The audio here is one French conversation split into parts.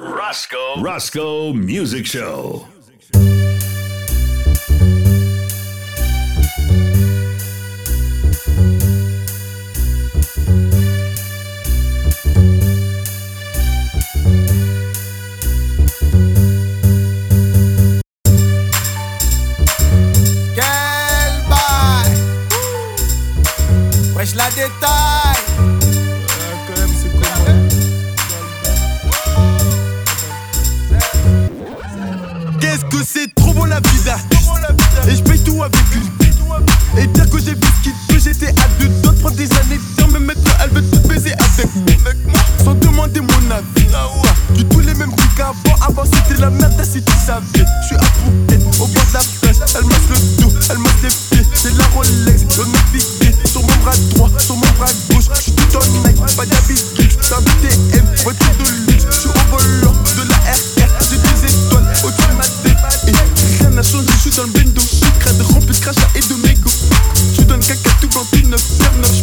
Roscoe. Roscoe Music Show. Wesh la détail C'est trop bon la vida. Et je paye tout avec une. Et dire que j'ai biscuit, que j'étais à deux d'autres prendre des années de mais maintenant elle veut tout baiser avec moi. Sans demander mon avis. Du tout les mêmes trucs. Avant, avant c'était la merde, si tu savais. Je suis à au bord de la plage. Elle masse le dos, elle masse les pieds. C'est la Rolex, le Nike sur mon bras droit, sur mon bras gauche. Je suis tout en Nike, pas d'habitude. T'as sucre, de et de mégots. Je donne caca tout 29, 9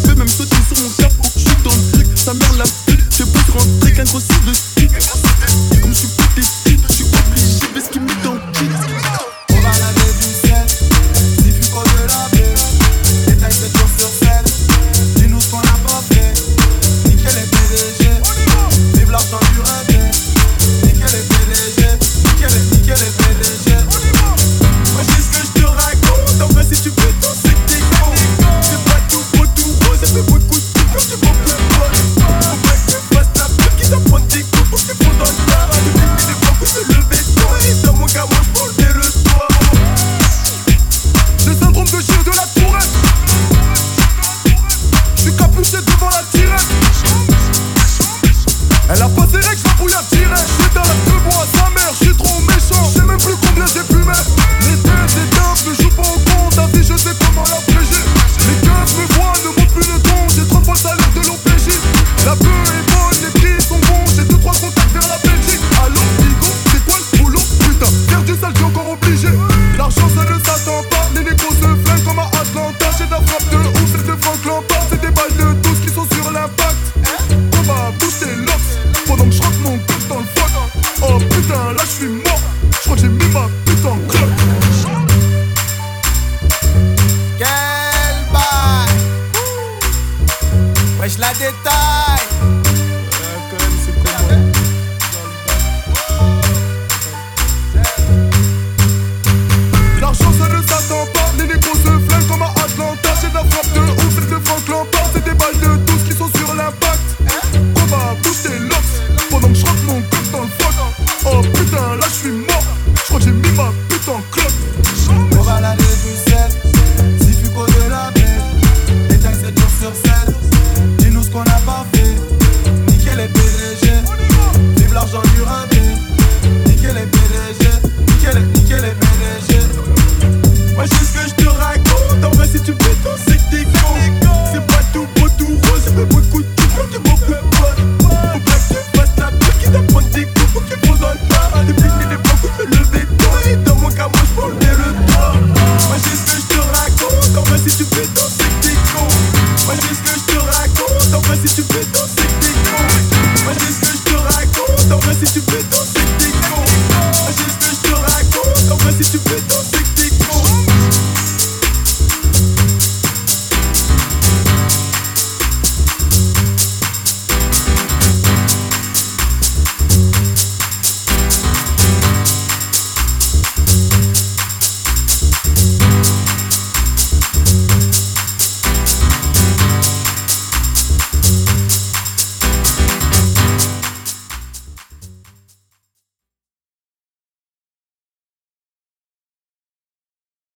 En la si tu veux